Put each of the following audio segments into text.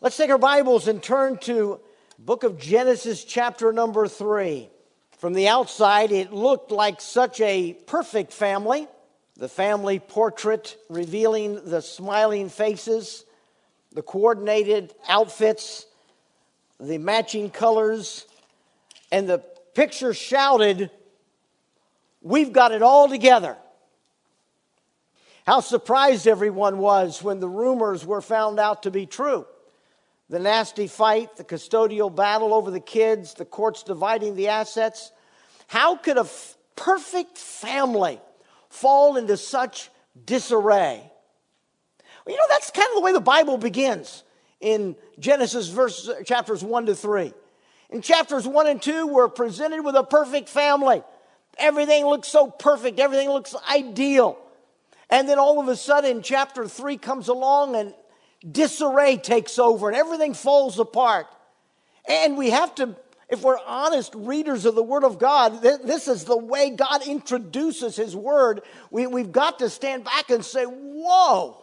Let's take our Bibles and turn to book of Genesis chapter number 3. From the outside it looked like such a perfect family. The family portrait revealing the smiling faces, the coordinated outfits, the matching colors, and the picture shouted, We've got it all together. How surprised everyone was when the rumors were found out to be true the nasty fight, the custodial battle over the kids, the courts dividing the assets. How could a f- perfect family fall into such disarray? Well, you know, that's kind of the way the Bible begins in Genesis verse, chapters 1 to 3. In chapters 1 and 2, we're presented with a perfect family. Everything looks so perfect, everything looks ideal. And then all of a sudden, chapter 3 comes along and disarray takes over and everything falls apart. And we have to, if we're honest readers of the Word of God, this is the way God introduces His Word. We, we've got to stand back and say, Whoa,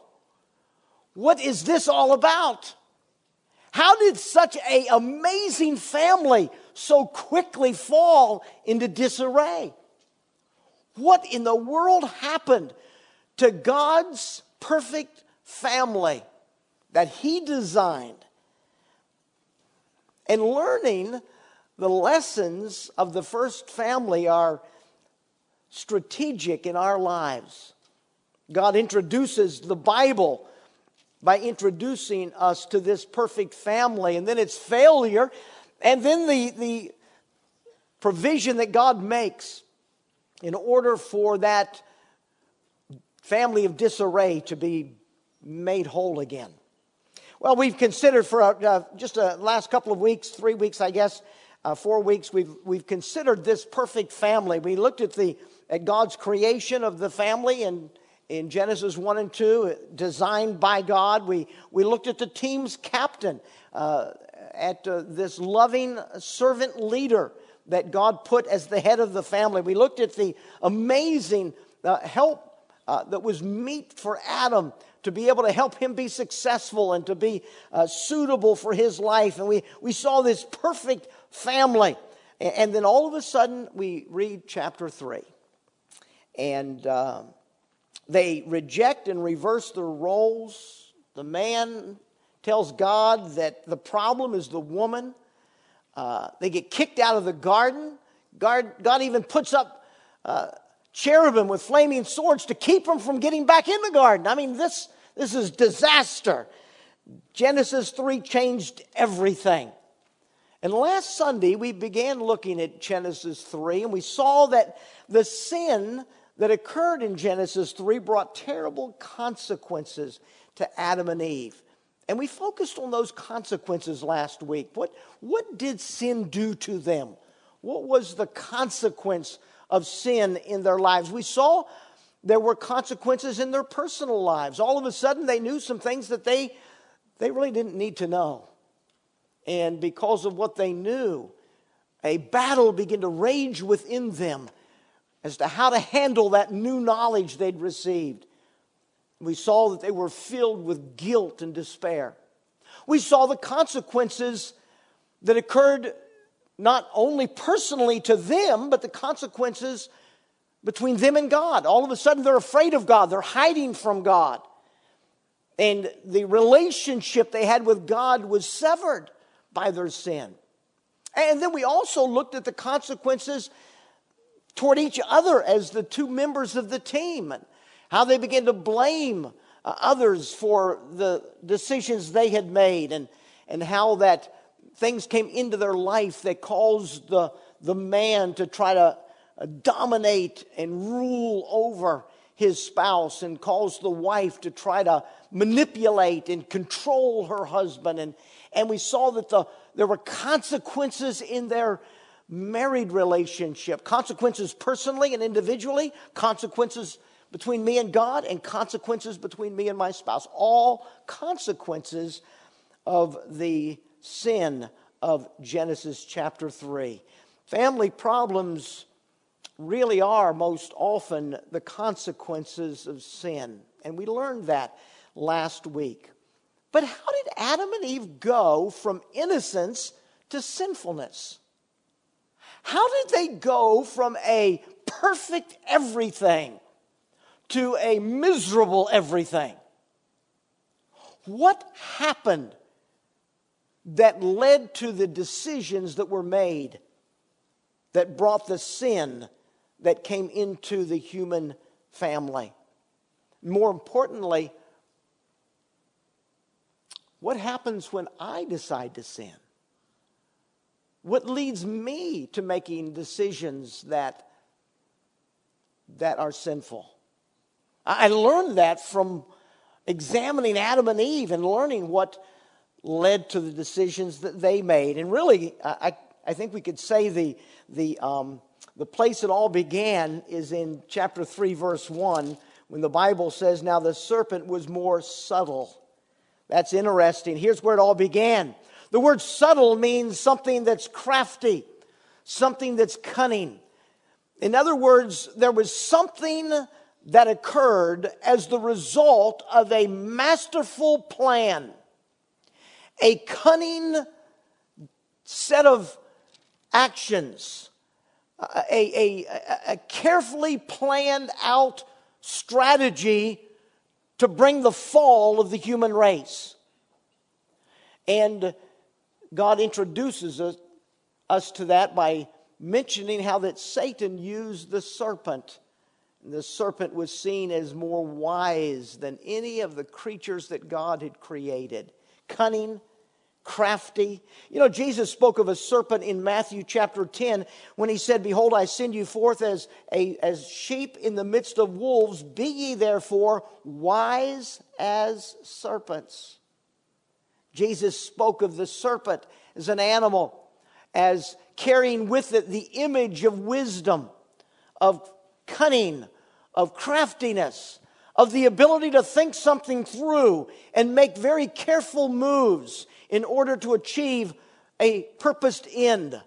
what is this all about? How did such an amazing family so quickly fall into disarray? What in the world happened to God's perfect family? That He designed and learning the lessons of the first family are strategic in our lives. God introduces the Bible by introducing us to this perfect family, and then its failure, and then the, the provision that God makes in order for that family of disarray to be made whole again. Well, we've considered for uh, just the last couple of weeks, three weeks, I guess, uh, four weeks, we've, we've considered this perfect family. We looked at, the, at God's creation of the family in, in Genesis 1 and 2, designed by God. We, we looked at the team's captain, uh, at uh, this loving servant leader that God put as the head of the family. We looked at the amazing uh, help uh, that was meet for Adam to be able to help him be successful and to be uh, suitable for his life. And we, we saw this perfect family. And, and then all of a sudden, we read chapter 3. And uh, they reject and reverse their roles. The man tells God that the problem is the woman. Uh, they get kicked out of the garden. God, God even puts up uh, cherubim with flaming swords to keep them from getting back in the garden. I mean, this, this is disaster. Genesis 3 changed everything. And last Sunday, we began looking at Genesis 3, and we saw that the sin that occurred in Genesis 3 brought terrible consequences to Adam and Eve. And we focused on those consequences last week. What, what did sin do to them? What was the consequence of sin in their lives? We saw there were consequences in their personal lives. All of a sudden, they knew some things that they, they really didn't need to know. And because of what they knew, a battle began to rage within them as to how to handle that new knowledge they'd received. We saw that they were filled with guilt and despair. We saw the consequences that occurred not only personally to them, but the consequences between them and God. All of a sudden, they're afraid of God, they're hiding from God. And the relationship they had with God was severed by their sin. And then we also looked at the consequences toward each other as the two members of the team and how they began to blame uh, others for the decisions they had made and, and how that things came into their life that caused the, the man to try to dominate and rule over his spouse and cause the wife to try to manipulate and control her husband. And, and we saw that the, there were consequences in their married relationship consequences personally and individually, consequences between me and God, and consequences between me and my spouse. All consequences of the sin of Genesis chapter 3. Family problems really are most often the consequences of sin. And we learned that last week. But how did Adam and Eve go from innocence to sinfulness? How did they go from a perfect everything to a miserable everything? What happened that led to the decisions that were made that brought the sin that came into the human family? More importantly, what happens when I decide to sin? What leads me to making decisions that, that are sinful? I learned that from examining Adam and Eve and learning what led to the decisions that they made. And really, I, I think we could say the, the, um, the place it all began is in chapter 3, verse 1, when the Bible says, Now the serpent was more subtle. That's interesting. Here's where it all began. The word subtle means something that's crafty, something that's cunning. In other words, there was something that occurred as the result of a masterful plan, a cunning set of actions, a, a, a, carefully planned out strategy to bring the fall of the human race. And God introduces us, us to that by mentioning how that Satan used the serpent. the serpent was seen as more wise than any of the creatures that God had created. Cunning, crafty. You know, Jesus spoke of a serpent in Matthew chapter 10 when he said, Behold, I send you forth as, a, as sheep in the midst of wolves. Be ye therefore wise as serpents. Jesus spoke of the serpent as an animal, as carrying with it the image of wisdom, of cunning, of craftiness, of the ability to think something through and make very careful moves in order to achieve a purposed end.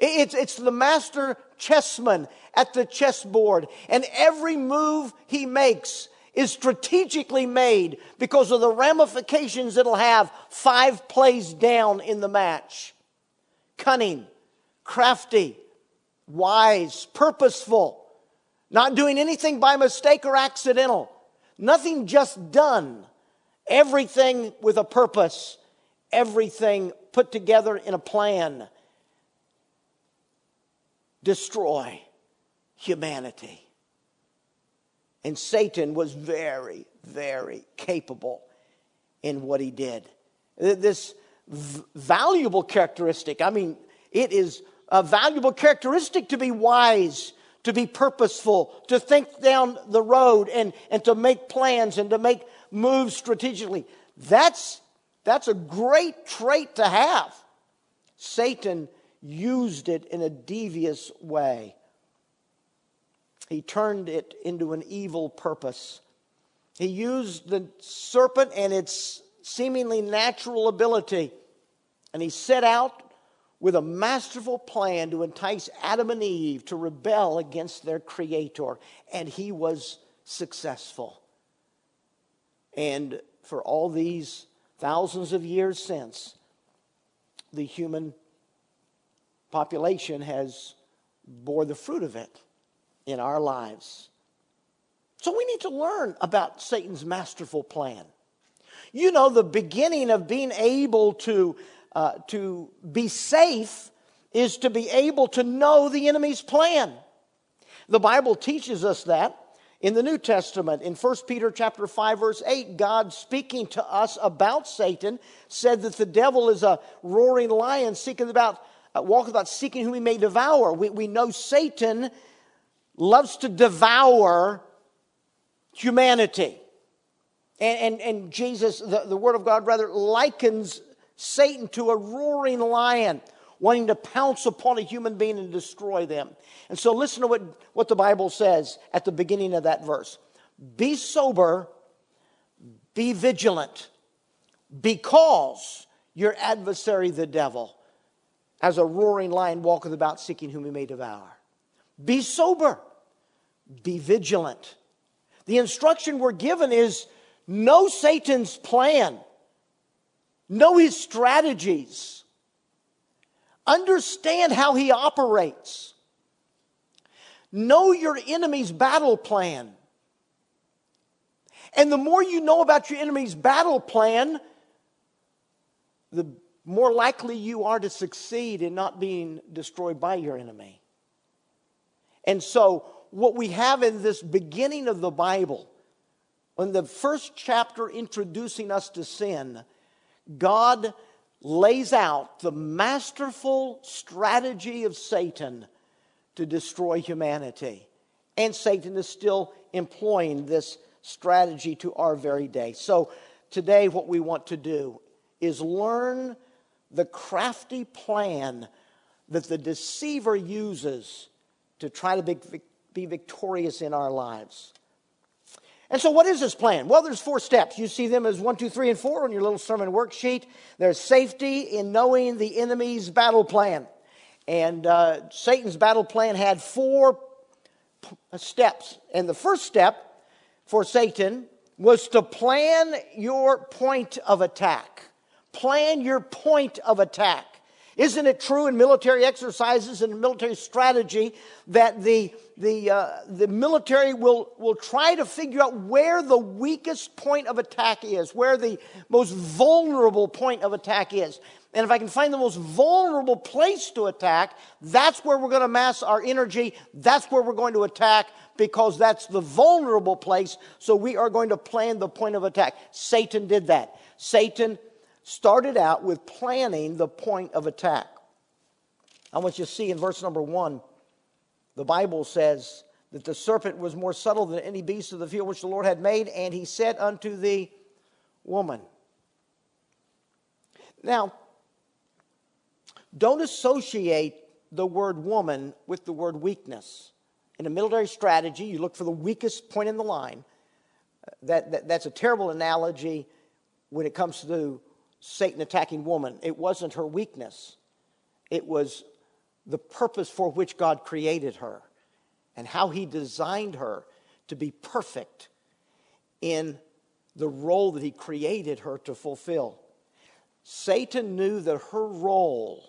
It's, it's the master chessman at the chessboard, and every move he makes is strategically made because of the ramifications it'll have five plays down in the match. Cunning, crafty, wise, purposeful, not doing anything by mistake or accidental, nothing just done, everything with a purpose, everything put together in a plan. Destroy humanity. And Satan was very, very capable in what he did. This v- valuable characteristic, I mean, it is a valuable characteristic to be wise, to be purposeful, to think down the road and, and to make plans and to make moves strategically. That's, that's a great trait to have. Satan used it in a devious way. He turned it into an evil purpose. He used the serpent and its seemingly natural ability, and he set out with a masterful plan to entice Adam and Eve to rebel against their Creator, and he was successful. And for all these thousands of years since, the human population has bore the fruit of it in our lives. So we need to learn about Satan's masterful plan. You know, the beginning of being able to, uh, to be safe is to be able to know the enemy's plan. The Bible teaches us that in the New Testament. In 1 Peter chapter 5 verse 8, God speaking to us about Satan said that the devil is a roaring lion seeking about uh, walking about seeking whom he may devour. We, we know Satan loves to devour humanity. And, and, and Jesus, the, the Word of God, rather likens Satan to a roaring lion wanting to pounce upon a human being and destroy them. And so listen to what, what the Bible says at the beginning of that verse Be sober, be vigilant, because your adversary, the devil, as a roaring lion, walketh about seeking whom he may devour. Be sober, be vigilant. The instruction we're given is know Satan's plan, know his strategies, understand how he operates, know your enemy's battle plan. And the more you know about your enemy's battle plan, the more likely you are to succeed in not being destroyed by your enemy. And so, what we have in this beginning of the Bible, in the first chapter introducing us to sin, God lays out the masterful strategy of Satan to destroy humanity. And Satan is still employing this strategy to our very day. So, today, what we want to do is learn the crafty plan that the deceiver uses to try to be, victorious in our lives. And so, what is this plan? Well, there's four steps. You see them as one, two, three, and four on your little sermon worksheet. There's safety in knowing the enemy's battle plan. And uh, Satan's battle plan had four p- steps. And the first step for Satan was to plan your point of attack. Plan your point of attack. Isn't it true in military exercises and military strategy that the, the, uh, the military will, will try to figure out where the weakest point of attack is, where the most vulnerable point of attack is? And if I can find the most vulnerable place to attack, that's where we're going to mass our energy. That's where we're going to attack because that's the vulnerable place. So we are going to plan the point of attack. Satan did that. Satan started out with planning the point of attack. I want you to see in verse number one, the Bible says that the serpent was more subtle than any beast of the field which the Lord had made, and he said unto the woman. Now, don't associate the word woman with the word weakness. In a military strategy, you look for the weakest point in the line. That, that, that's a terrible analogy when it comes to Satan attacking woman. It wasn't her weakness, it was the purpose for which God created her and how he designed her to be perfect in the role that he created her to fulfill. Satan knew that her role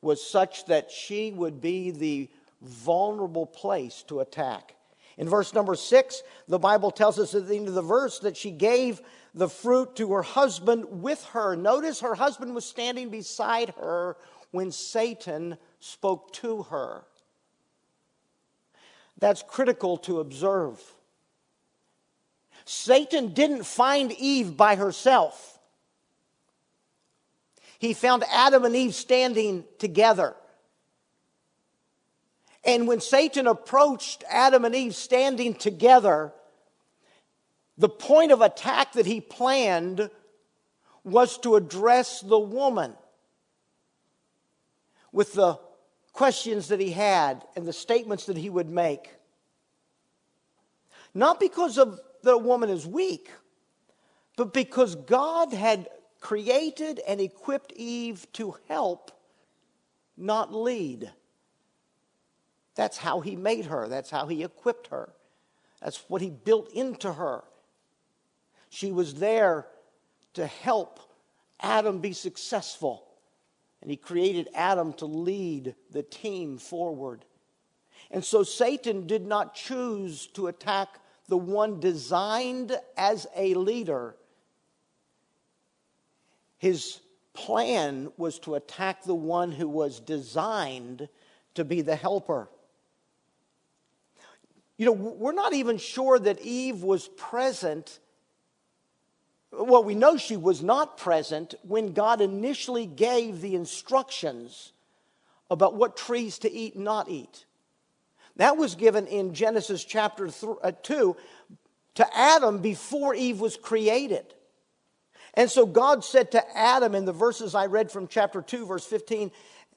was such that she would be the vulnerable place to attack. In verse number six, the Bible tells us at the end of the verse that she gave the fruit to her husband with her. Notice her husband was standing beside her when Satan spoke to her. That's critical to observe. Satan didn't find Eve by herself. He found Adam and Eve standing together. And when Satan approached Adam and Eve standing together, the point of attack that he planned was to address the woman with the questions that he had and the statements that he would make. Not because of the woman is weak, but because God had created and equipped Eve to help, not lead. That's how he made her, that's how he equipped her, that's what he built into her. She was there to help Adam be successful. And he created Adam to lead the team forward. And so Satan did not choose to attack the one designed as a leader. His plan was to attack the one who was designed to be the helper. You know, we're not even sure that Eve was present well, we know she was not present when God initially gave the instructions about what trees to eat and not eat. That was given in Genesis chapter uh, 2 to Adam before Eve was created. And so God said to Adam in the verses I read from chapter 2, verse 15,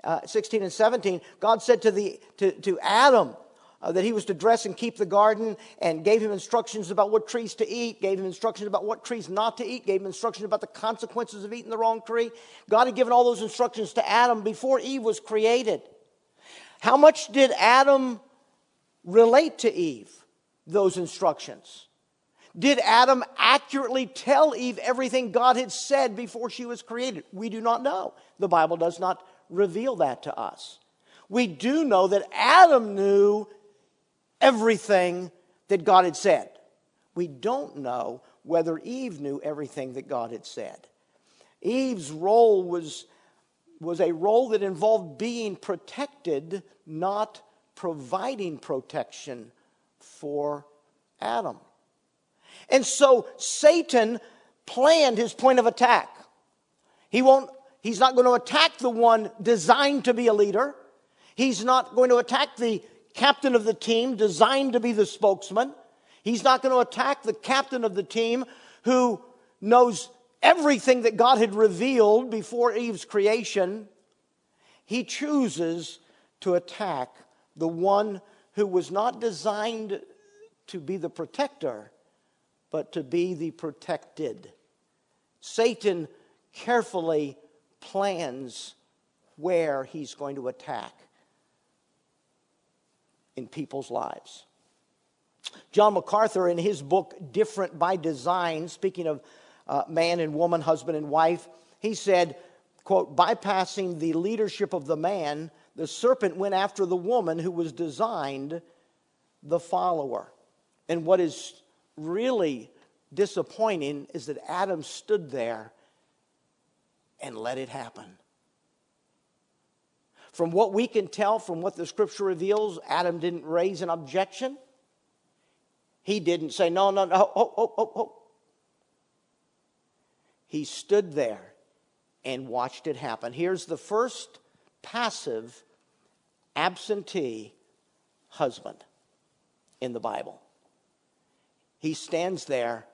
uh, 16, and 17, God said to, the, to, to Adam, uh, that he was to dress and keep the garden and gave him instructions about what trees to eat, gave him instructions about what trees not to eat, gave him instructions about the consequences of eating the wrong tree. God had given all those instructions to Adam before Eve was created. How much did Adam relate to Eve, those instructions? Did Adam accurately tell Eve everything God had said before she was created? We do not know. The Bible does not reveal that to us. We do know that Adam knew everything that God had said. We don't know whether Eve knew everything that God had said. Eve's role was, was a role that involved being protected, not providing protection for Adam. And so Satan planned his point of attack. He won't, he's not going to attack the one designed to be a leader. He's not going to attack the captain of the team designed to be the spokesman. He's not going to attack the captain of the team who knows everything that God had revealed before Eve's creation. He chooses to attack the one who was not designed to be the protector, but to be the protected. Satan carefully plans where he's going to attack in people's lives. John MacArthur, in his book Different by Design, speaking of uh, man and woman, husband and wife, he said, quote, bypassing the leadership of the man, the serpent went after the woman who was designed the follower. And what is really disappointing is that Adam stood there and let it happen. From what we can tell from what the scripture reveals, Adam didn't raise an objection. He didn't say, no, no, no, oh, oh, oh, oh. He stood there and watched it happen. Here's the first passive absentee husband in the Bible. He stands there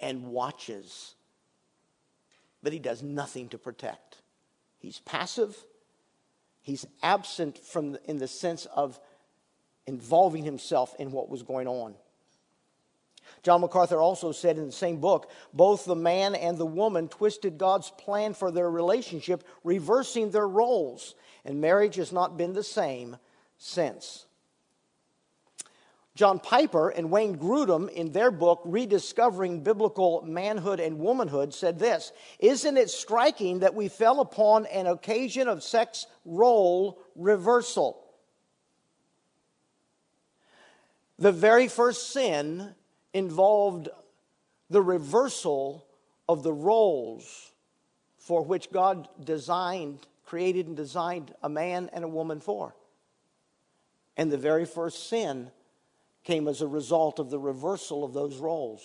and watches, but he does nothing to protect. He's passive. He's absent from the, in the sense of involving himself in what was going on. John MacArthur also said in the same book both the man and the woman twisted God's plan for their relationship, reversing their roles, and marriage has not been the same since. John Piper and Wayne Grudem, in their book, Rediscovering Biblical Manhood and Womanhood, said this Isn't it striking that we fell upon an occasion of sex role reversal? The very first sin involved the reversal of the roles for which God designed, created, and designed a man and a woman for. And the very first sin came as a result of the reversal of those roles.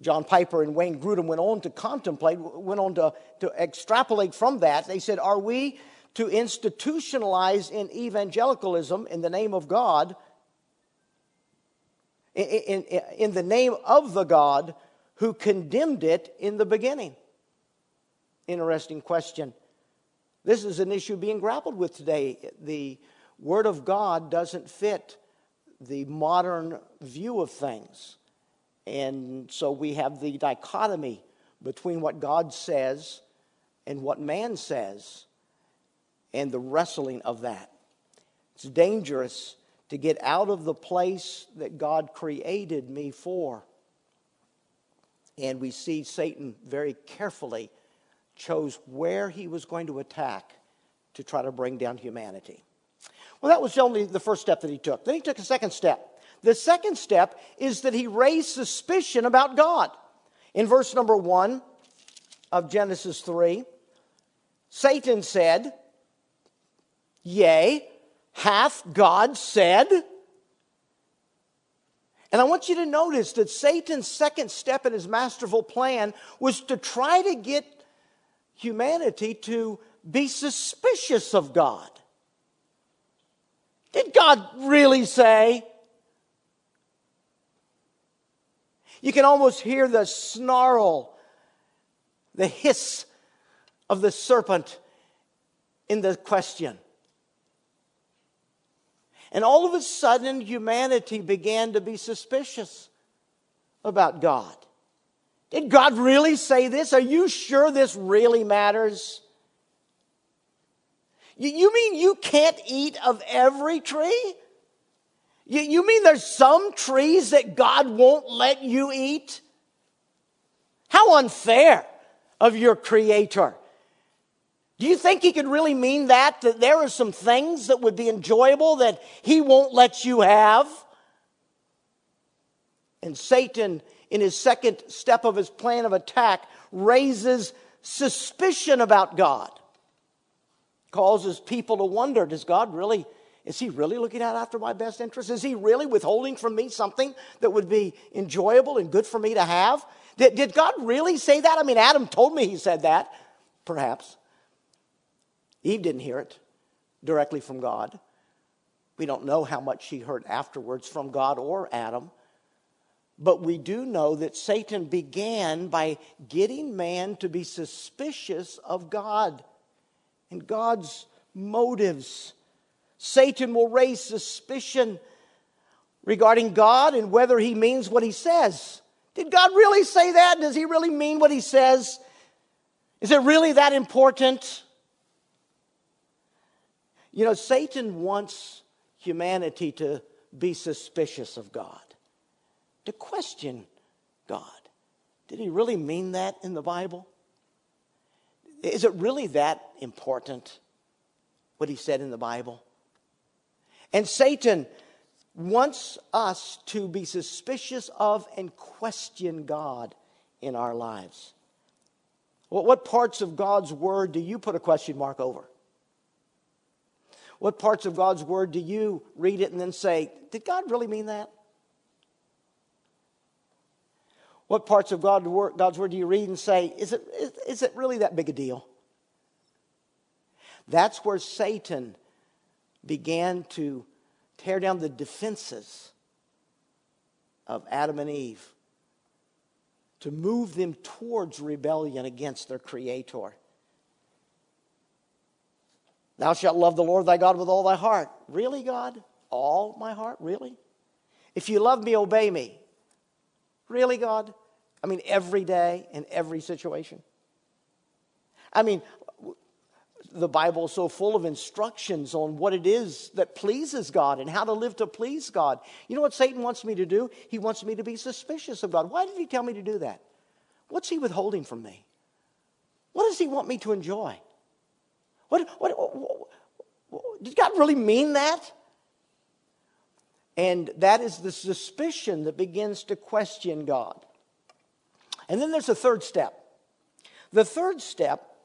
John Piper and Wayne Grudem went on to contemplate, went on to, to extrapolate from that. They said, Are we to institutionalize in evangelicalism in the name of God, in, in, in the name of the God who condemned it in the beginning? Interesting question. This is an issue being grappled with today. The Word of God doesn't fit the modern view of things. And so we have the dichotomy between what God says and what man says and the wrestling of that. It's dangerous to get out of the place that God created me for. And we see Satan very carefully chose where he was going to attack to try to bring down humanity. Well, that was only the first step that he took. Then he took a second step. The second step is that he raised suspicion about God. In verse number one of Genesis 3, Satan said, Yea, hath God said? And I want you to notice that Satan's second step in his masterful plan was to try to get humanity to be suspicious of God. Did God really say? You can almost hear the snarl, the hiss of the serpent in the question. And all of a sudden, humanity began to be suspicious about God. Did God really say this? Are you sure this really matters? You mean you can't eat of every tree? You, mean there's some trees that God won't let you eat? How unfair of your Creator. Do you think he could really mean that? That there are some things that would be enjoyable that he won't let you have? And Satan, in his second step of his plan of attack, raises suspicion about God, causes people to wonder does God really, is he really looking out after my best interest? Is he really withholding from me something that would be enjoyable and good for me to have? Did, did God really say that? I mean, Adam told me he said that, perhaps. Eve didn't hear it directly from God. We don't know how much she heard afterwards from God or Adam. But we do know that Satan began by getting man to be suspicious of God and God's motives. Satan will raise suspicion regarding God and whether he means what he says. Did God really say that? Does he really mean what he says? Is it really that important? You know, Satan wants humanity to be suspicious of God to question God. Did he really mean that in the Bible? Is it really that important, what he said in the Bible? And Satan wants us to be suspicious of and question God in our lives. What parts of God's word do you put a question mark over? What parts of God's word do you read it and then say, Did God really mean that? What parts of God's word do you read and say, is it, is, is it really that big a deal? That's where Satan began to tear down the defenses of Adam and Eve to move them towards rebellion against their Creator. Thou shalt love the Lord thy God with all thy heart. Really, God? All my heart? Really? If you love me, obey me. Really, God? I mean, every day in every situation. I mean, the Bible is so full of instructions on what it is that pleases God and how to live to please God. You know what Satan wants me to do? He wants me to be suspicious of God. Why did he tell me to do that? What's he withholding from me? What does he want me to enjoy? What, what, what, what did God really mean that? And that is the suspicion that begins to question God. And then there's a third step. The third step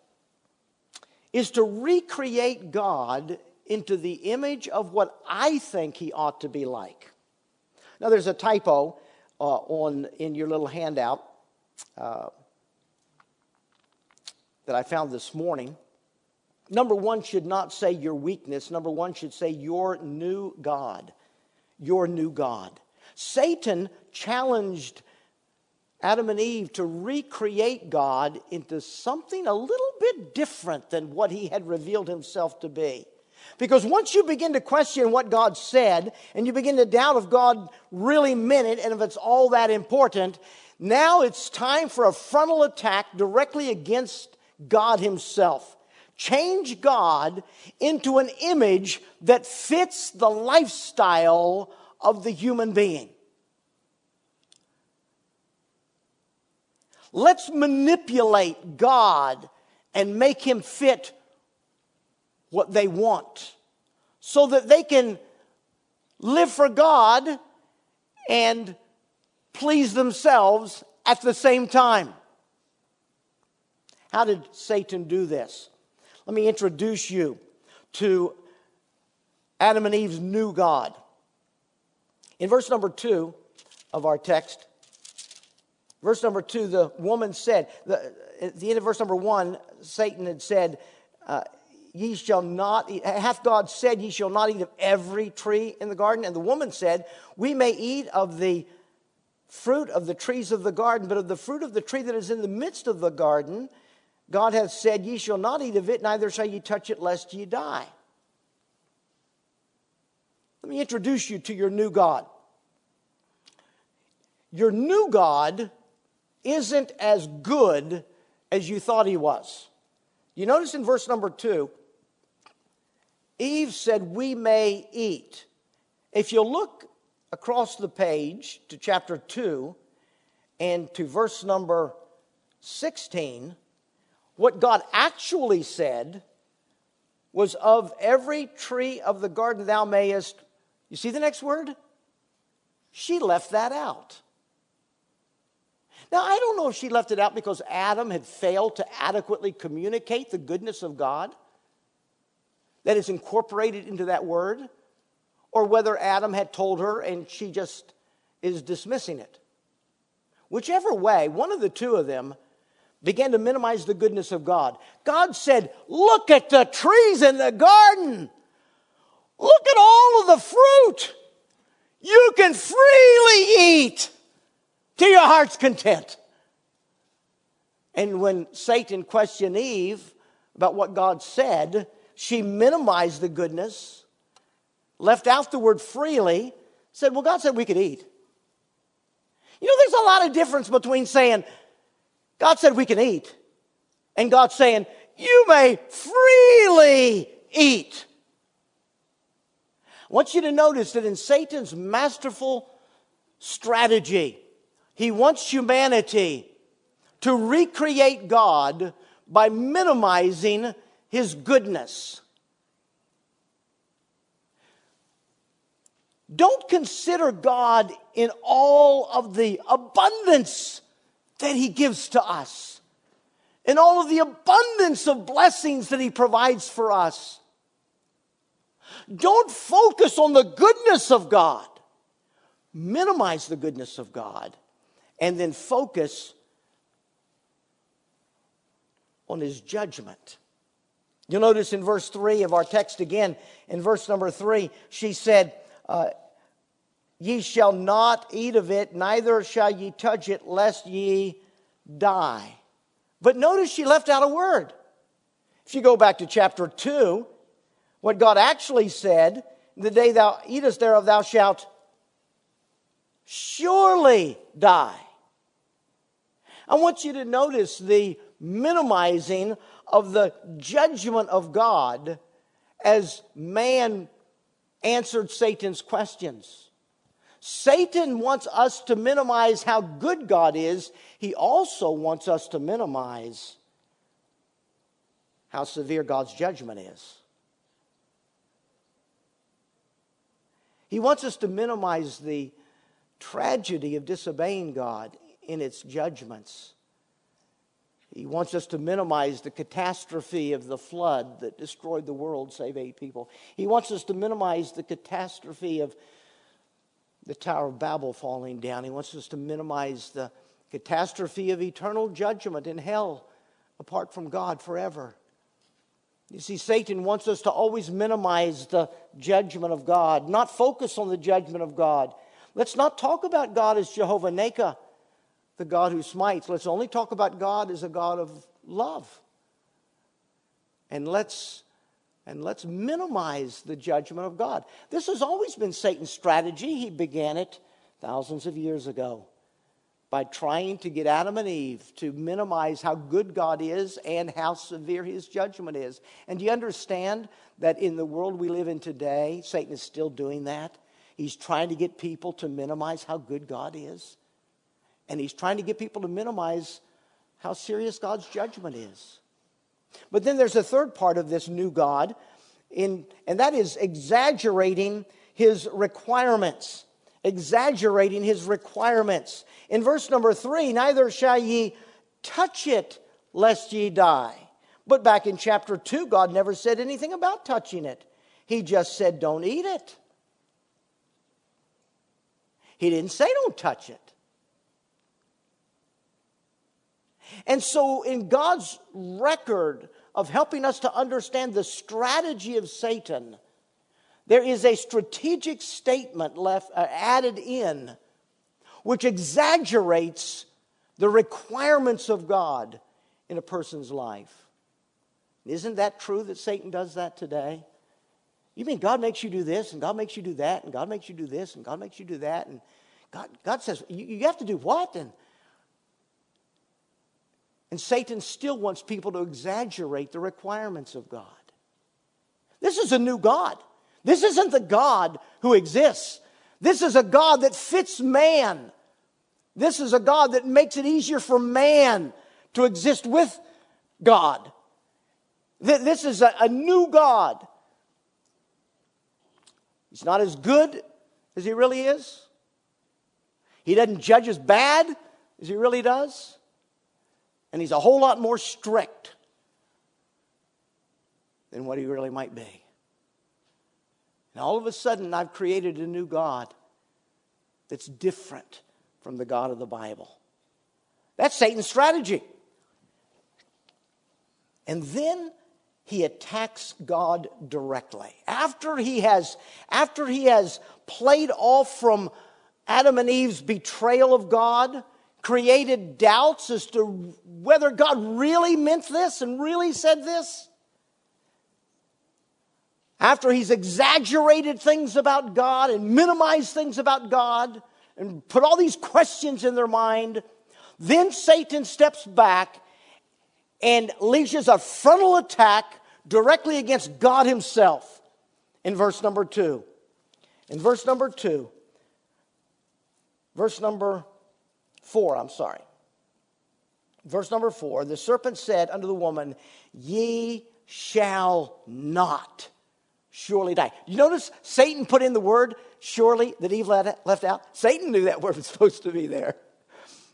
is to recreate God into the image of what I think he ought to be like. Now, there's a typo uh, on in your little handout uh, that I found this morning. Number one should not say your weakness. Number one should say your new God. Your new God. Satan challenged Adam and Eve to recreate God into something a little bit different than what he had revealed himself to be. Because once you begin to question what God said and you begin to doubt if God really meant it and if it's all that important, now it's time for a frontal attack directly against God Himself. Change God into an image that fits the lifestyle of the human being. Let's manipulate God and make him fit what they want so that they can live for God and please themselves at the same time. How did Satan do this? Let me introduce you to Adam and Eve's new God. In verse number two of our text, Verse number two, the woman said, the, at the end of verse number one, Satan had said, uh, Ye shall not eat, hath God said, Ye shall not eat of every tree in the garden? And the woman said, We may eat of the fruit of the trees of the garden, but of the fruit of the tree that is in the midst of the garden, God hath said, Ye shall not eat of it, neither shall ye touch it, lest ye die. Let me introduce you to your new God. Your new God isn't as good as you thought he was. You notice in verse number two, Eve said, We may eat. If you look across the page to chapter 2 and to verse number 16, what God actually said was of every tree of the garden thou mayest. You see the next word? She left that out. Now, I don't know if she left it out because Adam had failed to adequately communicate the goodness of God that is incorporated into that word, or whether Adam had told her and she just is dismissing it. Whichever way, one of the two of them began to minimize the goodness of God. God said, Look at the trees in the garden. Look at all of the fruit. You can freely eat to your heart's content. And when Satan questioned Eve about what God said, she minimized the goodness, left out the word freely, said, Well, God said we could eat. You know, there's a lot of difference between saying, God said we can eat, and God saying, You may freely eat. I want you to notice that in Satan's masterful strategy, he wants humanity to recreate God by minimizing his goodness. Don't consider God in all of the abundance that he gives to us, in all of the abundance of blessings that he provides for us. Don't focus on the goodness of God. Minimize the goodness of God and then focus on his judgment. You'll notice in verse 3 of our text again, in verse number 3, she said, uh, Ye shall not eat of it, neither shall ye touch it, lest ye die. But notice she left out a word. If you go back to chapter 2, what God actually said, the day thou eatest thereof, thou shalt surely die. I want you to notice the minimizing of the judgment of God as man answered Satan's questions. Satan wants us to minimize how good God is. He also wants us to minimize how severe God's judgment is. He wants us to minimize the tragedy of disobeying God in its judgments. He wants us to minimize the catastrophe of the flood that destroyed the world, save eight people. He wants us to minimize the catastrophe of the Tower of Babel falling down. He wants us to minimize the catastrophe of eternal judgment in hell apart from God forever. You see, Satan wants us to always minimize the judgment of God, not focus on the judgment of God. Let's not talk about God as Jehovah Nekah the God who smites. Let's only talk about God as a God of love. And let's and let's minimize the judgment of God. This has always been Satan's strategy. He began it thousands of years ago by trying to get Adam and Eve to minimize how good God is and how severe his judgment is. And do you understand that in the world we live in today, Satan is still doing that? He's trying to get people to minimize how good God is. And he's trying to get people to minimize how serious God's judgment is. But then there's a third part of this new God, in, and that is exaggerating his requirements. Exaggerating his requirements. In verse number three, neither shall ye touch it lest ye die. But back in chapter 2, God never said anything about touching it. He just said, don't eat it. He didn't say, don't touch it. And so, in God's record of helping us to understand the strategy of Satan, there is a strategic statement left uh, added in which exaggerates the requirements of God in a person's life. Isn't that true that Satan does that today? You mean God makes you do this, and God makes you do that, and God makes you do this, and God makes you do that, and God, God says, you, you have to do what? And and Satan still wants people to exaggerate the requirements of God. This is a new God. This isn't the God who exists. This is a God that fits man. This is a God that makes it easier for man to exist with God. This is a, new God. He's not as good as he really is. He doesn't judge as bad as he really does. And he's a whole lot more strict than what he really might be. And all of a sudden, I've created a new God that's different from the God of the Bible. That's Satan's strategy. And then he attacks God directly. After he has, after he has played off from Adam and Eve's betrayal of God, created doubts as to whether God really meant this and really said this, after he's exaggerated things about God and minimized things about God and put all these questions in their mind, then Satan steps back and launches a frontal attack directly against God himself in verse number two. In verse number two, verse number four, I'm sorry. Verse number four, the serpent said unto the woman, Ye shall not surely die. You notice Satan put in the word surely that Eve left out? Satan knew that word was supposed to be there.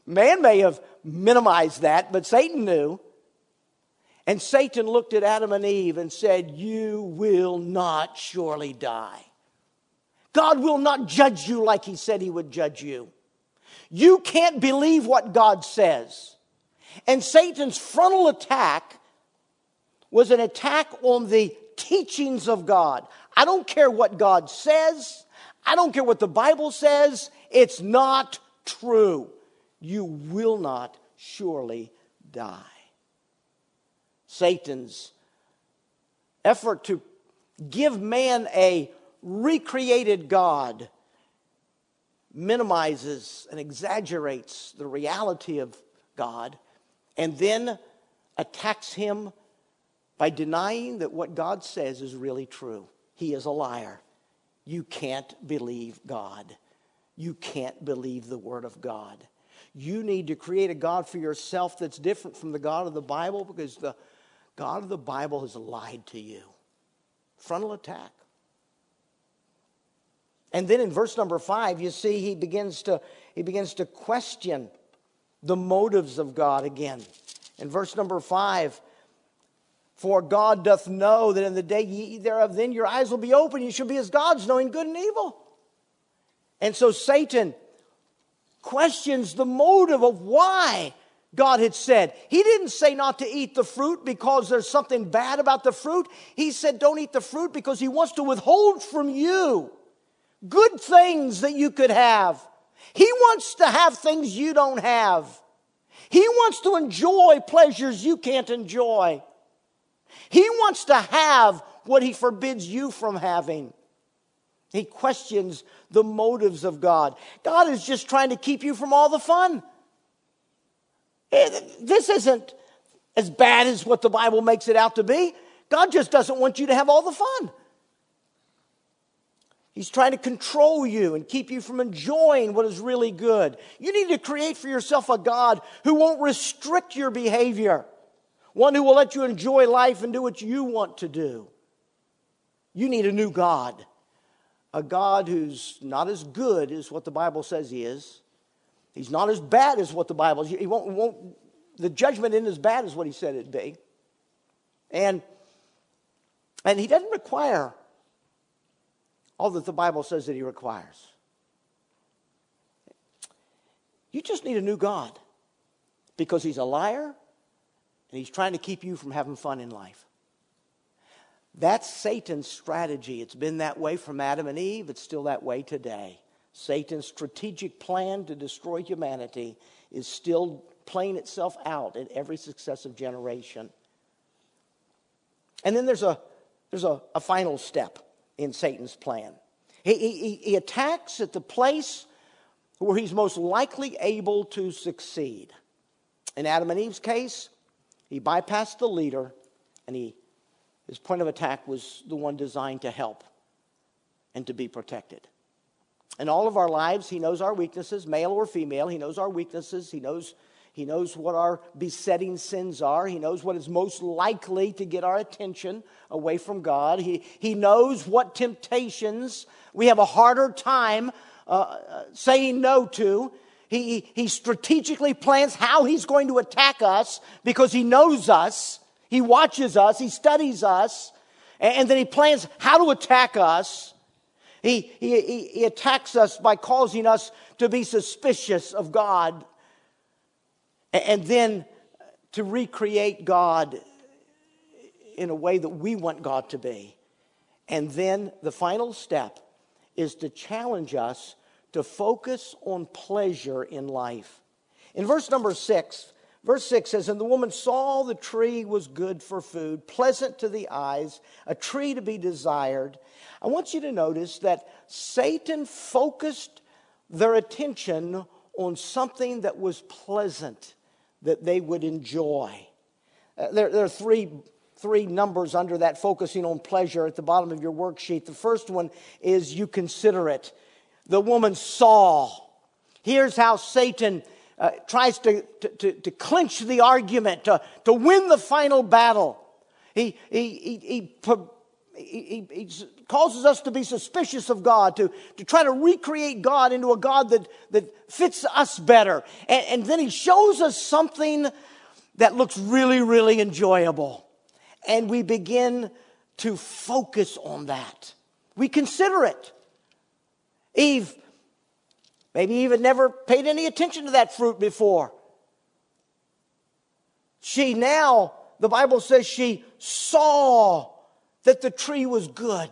Man may have minimized that, but Satan knew. And Satan looked at Adam and Eve and said, You will not surely die. God will not judge you like he said he would judge you. You can't believe what God says. And Satan's frontal attack was an attack on the teachings of God. I don't care what God says, I don't care what the Bible says, it's not true. You will not surely die. Satan's effort to give man a recreated God minimizes and exaggerates the reality of God and then attacks him by denying that what God says is really true. He is a liar. You can't believe God. You can't believe the Word of God. You need to create a God for yourself that's different from the God of the Bible because the God of the Bible has lied to you. Frontal attack. And then in verse number five, you see he begins to, he begins to question the motives of God again. In verse number five, for God doth know that in the day ye eat thereof, then your eyes will be open. You shall be as gods, knowing good and evil. And so Satan questions the motive of why God had said. He didn't say not to eat the fruit because there's something bad about the fruit. He said don't eat the fruit because he wants to withhold from you good things that you could have. He wants to have things you don't have. He wants to enjoy pleasures you can't enjoy. He wants to have what he forbids you from having. He questions the motives of God. God is just trying to keep you from all the fun. Eh, this isn't as bad as what the Bible makes it out to be. God just doesn't want you to have all the fun. He's trying to control you and keep you from enjoying what is really good. You need to create for yourself a God who won't restrict your behavior one who will let you enjoy life and do what you want to do. You need a new God, a God who's not as good as what the Bible says he is. He's not as bad as what the Bible He won't, won't the judgment isn't as bad as what he said it'd be. And, and he doesn't require all that the Bible says that he requires. You just need a new God because he's a liar and he's trying to keep you from having fun in life. That's Satan's strategy. It's been that way from Adam and Eve, it's still that way today. Satan's strategic plan to destroy humanity is still playing itself out in every successive generation. And then there's a, there's a, a final step in Satan's plan. He, he, he attacks at the place where he's most likely able to succeed. In Adam and Eve's case, he bypassed the leader, and he, his point of attack was the one designed to help and to be protected. In all of our lives, He knows our weaknesses, male or female. He knows our weaknesses. He knows, he knows what our besetting sins are. He knows what is most likely to get our attention away from God. He, he knows what temptations we have a harder time uh, uh saying no to. He, he strategically plans how he's going to attack us because he knows us. He watches us. He studies us. And, and then he plans how to attack us. He, he, he attacks us by causing us to be suspicious of God and then to recreate God in a way that we want God to be. And then the final step is to challenge us to focus on pleasure in life. In verse number six, verse six says, And the woman saw the tree was good for food, pleasant to the eyes, a tree to be desired. I want you to notice that Satan focused their attention on something that was pleasant, that they would enjoy. Uh, there, there are three three numbers under that focusing on pleasure at the bottom of your worksheet. The first one is you consider it the woman saw. Here's how Satan uh, tries to, to, to, to, clinch the argument, to, to win the final battle. He, he, he, he, he, causes us to be suspicious of God, to, to try to recreate God into a God that, that fits us better. And, and then he shows us something that looks really, really enjoyable. And we begin to focus on that. We consider it. Eve, maybe even never paid any attention to that fruit before. She now, the Bible says she saw that the tree was good.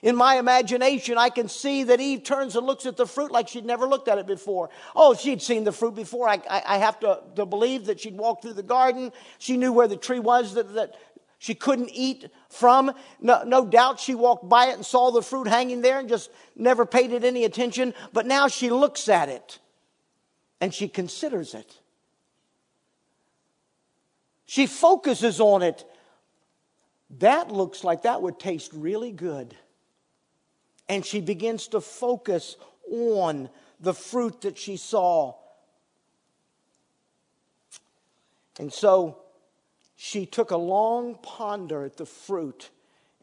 In my imagination, I can see that Eve turns and looks at the fruit like she'd never looked at it before. Oh, she'd seen the fruit before. I, I, I have to, to believe that she'd walked through the garden. She knew where the tree was that, that she couldn't eat from. No, no, doubt she walked by it and saw the fruit hanging there and just never paid it any attention. But now she looks at it and she considers it. She focuses on it. That looks like that would taste really good. And she begins to focus on the fruit that she saw. And so she took a long ponder at the fruit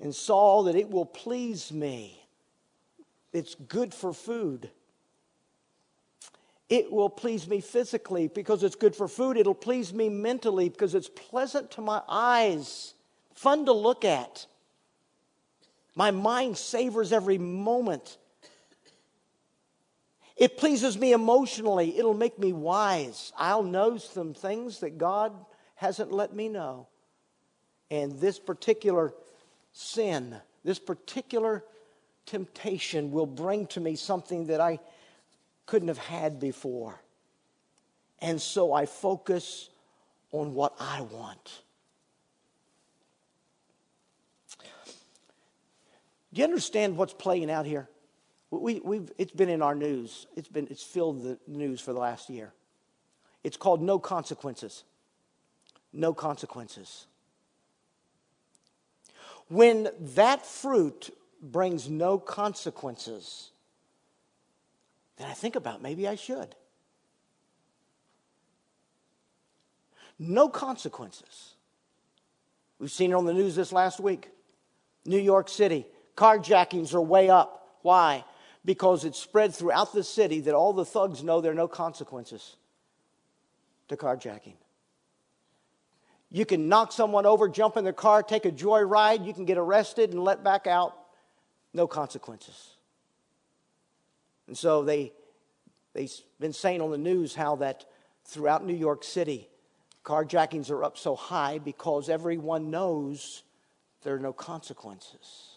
and saw that it will please me. It's good for food. It will please me physically because it's good for food. It'll please me mentally because it's pleasant to my eyes, fun to look at. My mind savors every moment. It pleases me emotionally. It'll make me wise. I'll know some things that God hasn't let me know. And this particular sin, this particular temptation will bring to me something that I couldn't have had before. And so I focus on what I want. Do you understand what's playing out here? We, we've, it's been in our news. It's, been, it's filled the news for the last year. It's called No Consequences no consequences. When that fruit brings no consequences, then I think about maybe I should. No consequences. We've seen it on the news this last week. New York City, carjackings are way up. Why? Because it's spread throughout the city that all the thugs know there are no consequences to carjacking. You can knock someone over, jump in their car, take a joyride. You can get arrested and let back out. No consequences. And so they, they've been saying on the news how that throughout New York City, carjackings are up so high because everyone knows there are no consequences.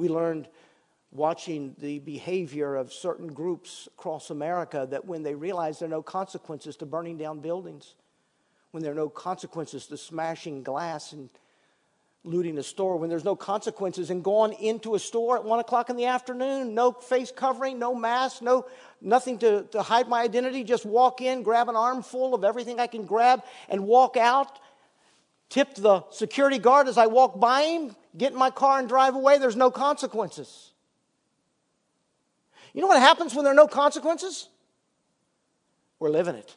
We learned watching the behavior of certain groups across America that when they realize there are no consequences to burning down buildings, when there are no consequences to smashing glass and looting a store, when there's no consequences and going into a store at one o'clock in the afternoon, no face covering, no mask, no nothing to, to hide my identity, just walk in, grab an armful of everything I can grab, and walk out. Tip the security guard as I walk by him, get in my car and drive away. There's no consequences. You know what happens when there are no consequences? We're living it.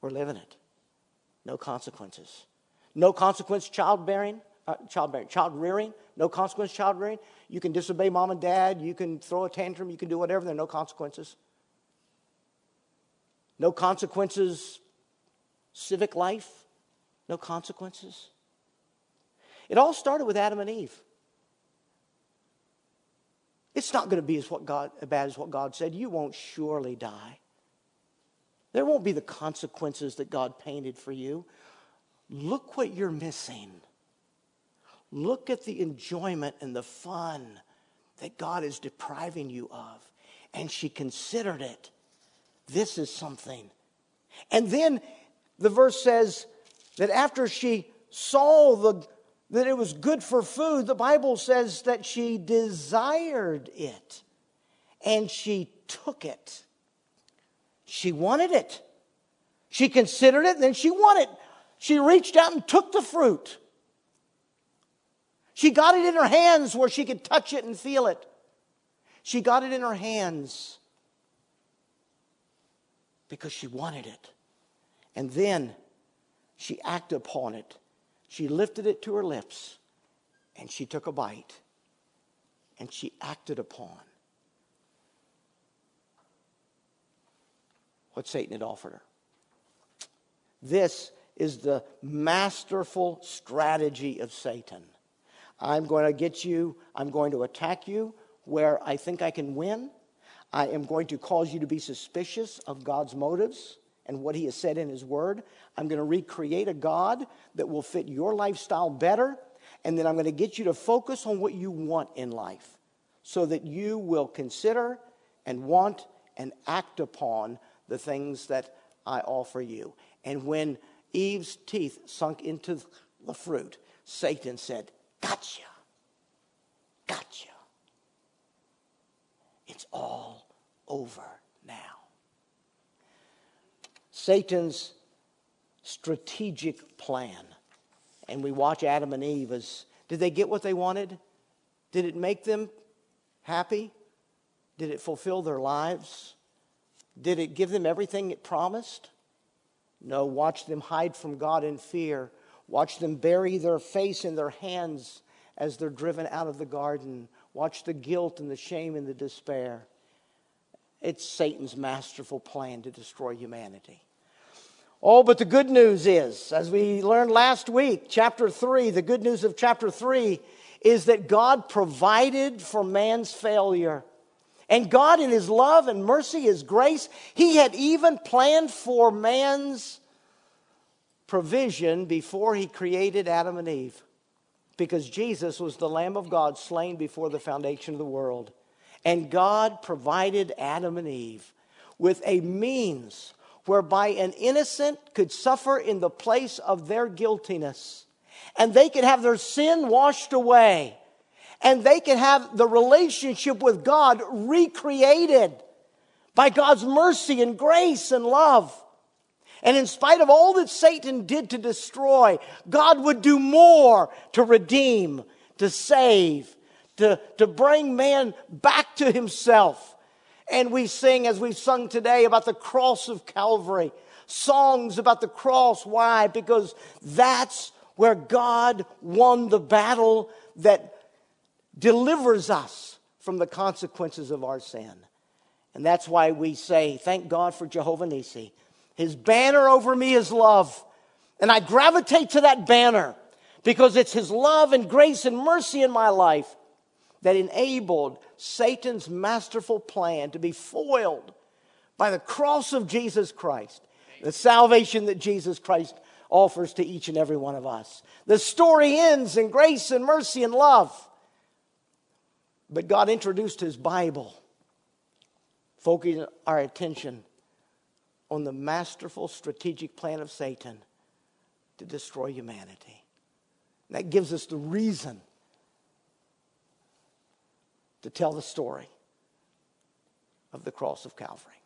We're living it. No consequences. No consequence childbearing, uh, childbearing, child rearing. No consequence child rearing. You can disobey mom and dad. You can throw a tantrum. You can do whatever. There are no consequences. No consequences civic life. No consequences. It all started with Adam and Eve. It's not going to be as, what God, as bad as what God said. You won't surely die. There won't be the consequences that God painted for you. Look what you're missing. Look at the enjoyment and the fun that God is depriving you of. And she considered it. This is something. And then the verse says that after she saw the that it was good for food, the Bible says that she desired it and she took it. She wanted it. She considered it, and then she wanted it. She reached out and took the fruit. She got it in her hands where she could touch it and feel it. She got it in her hands because she wanted it. And then she acted upon it she lifted it to her lips and she took a bite and she acted upon what Satan had offered her. This is the masterful strategy of Satan. I'm going to get you, I'm going to attack you where I think I can win. I am going to cause you to be suspicious of God's motives and what He has said in His Word. I'm going to recreate a God that will fit your lifestyle better. And then I'm going to get you to focus on what you want in life so that you will consider and want and act upon the things that I offer you. And when Eve's teeth sunk into the fruit, Satan said, Gotcha. Gotcha. It's all over now. Satan's strategic plan. And we watch Adam and Eve as did they get what they wanted? Did it make them happy? Did it fulfill their lives? Did it give them everything it promised? No, watch them hide from God in fear. Watch them bury their face in their hands as they're driven out of the garden. Watch the guilt and the shame and the despair. It's Satan's masterful plan to destroy humanity. Oh, but the good news is, as we learned last week, chapter 3, the good news of chapter 3 is that God provided for man's failure. And God, in His love and mercy, His grace, He had even planned for man's provision before He created Adam and Eve. Because Jesus was the Lamb of God slain before the foundation of the world. And God provided Adam and Eve with a means whereby an innocent could suffer in the place of their guiltiness. And they could have their sin washed away. And they could have the relationship with God recreated by God's mercy and grace and love. And in spite of all that Satan did to destroy, God would do more to redeem, to save, to, to bring man back to himself. And we sing, as we've sung today, about the cross of Calvary. Songs about the cross. Why? Because that's where God won the battle that delivers us from the consequences of our sin. And that's why we say, Thank God for Jehovah Nisi. His banner over me is love. And I gravitate to that banner because it's His love and grace and mercy in my life that enabled Satan's masterful plan to be foiled by the cross of Jesus Christ, the salvation that Jesus Christ offers to each and every one of us. The story ends in grace and mercy and love. But God introduced His Bible, focusing our attention on the masterful strategic plan of Satan to destroy humanity. that gives us the reason to tell the story of the cross of Calvary.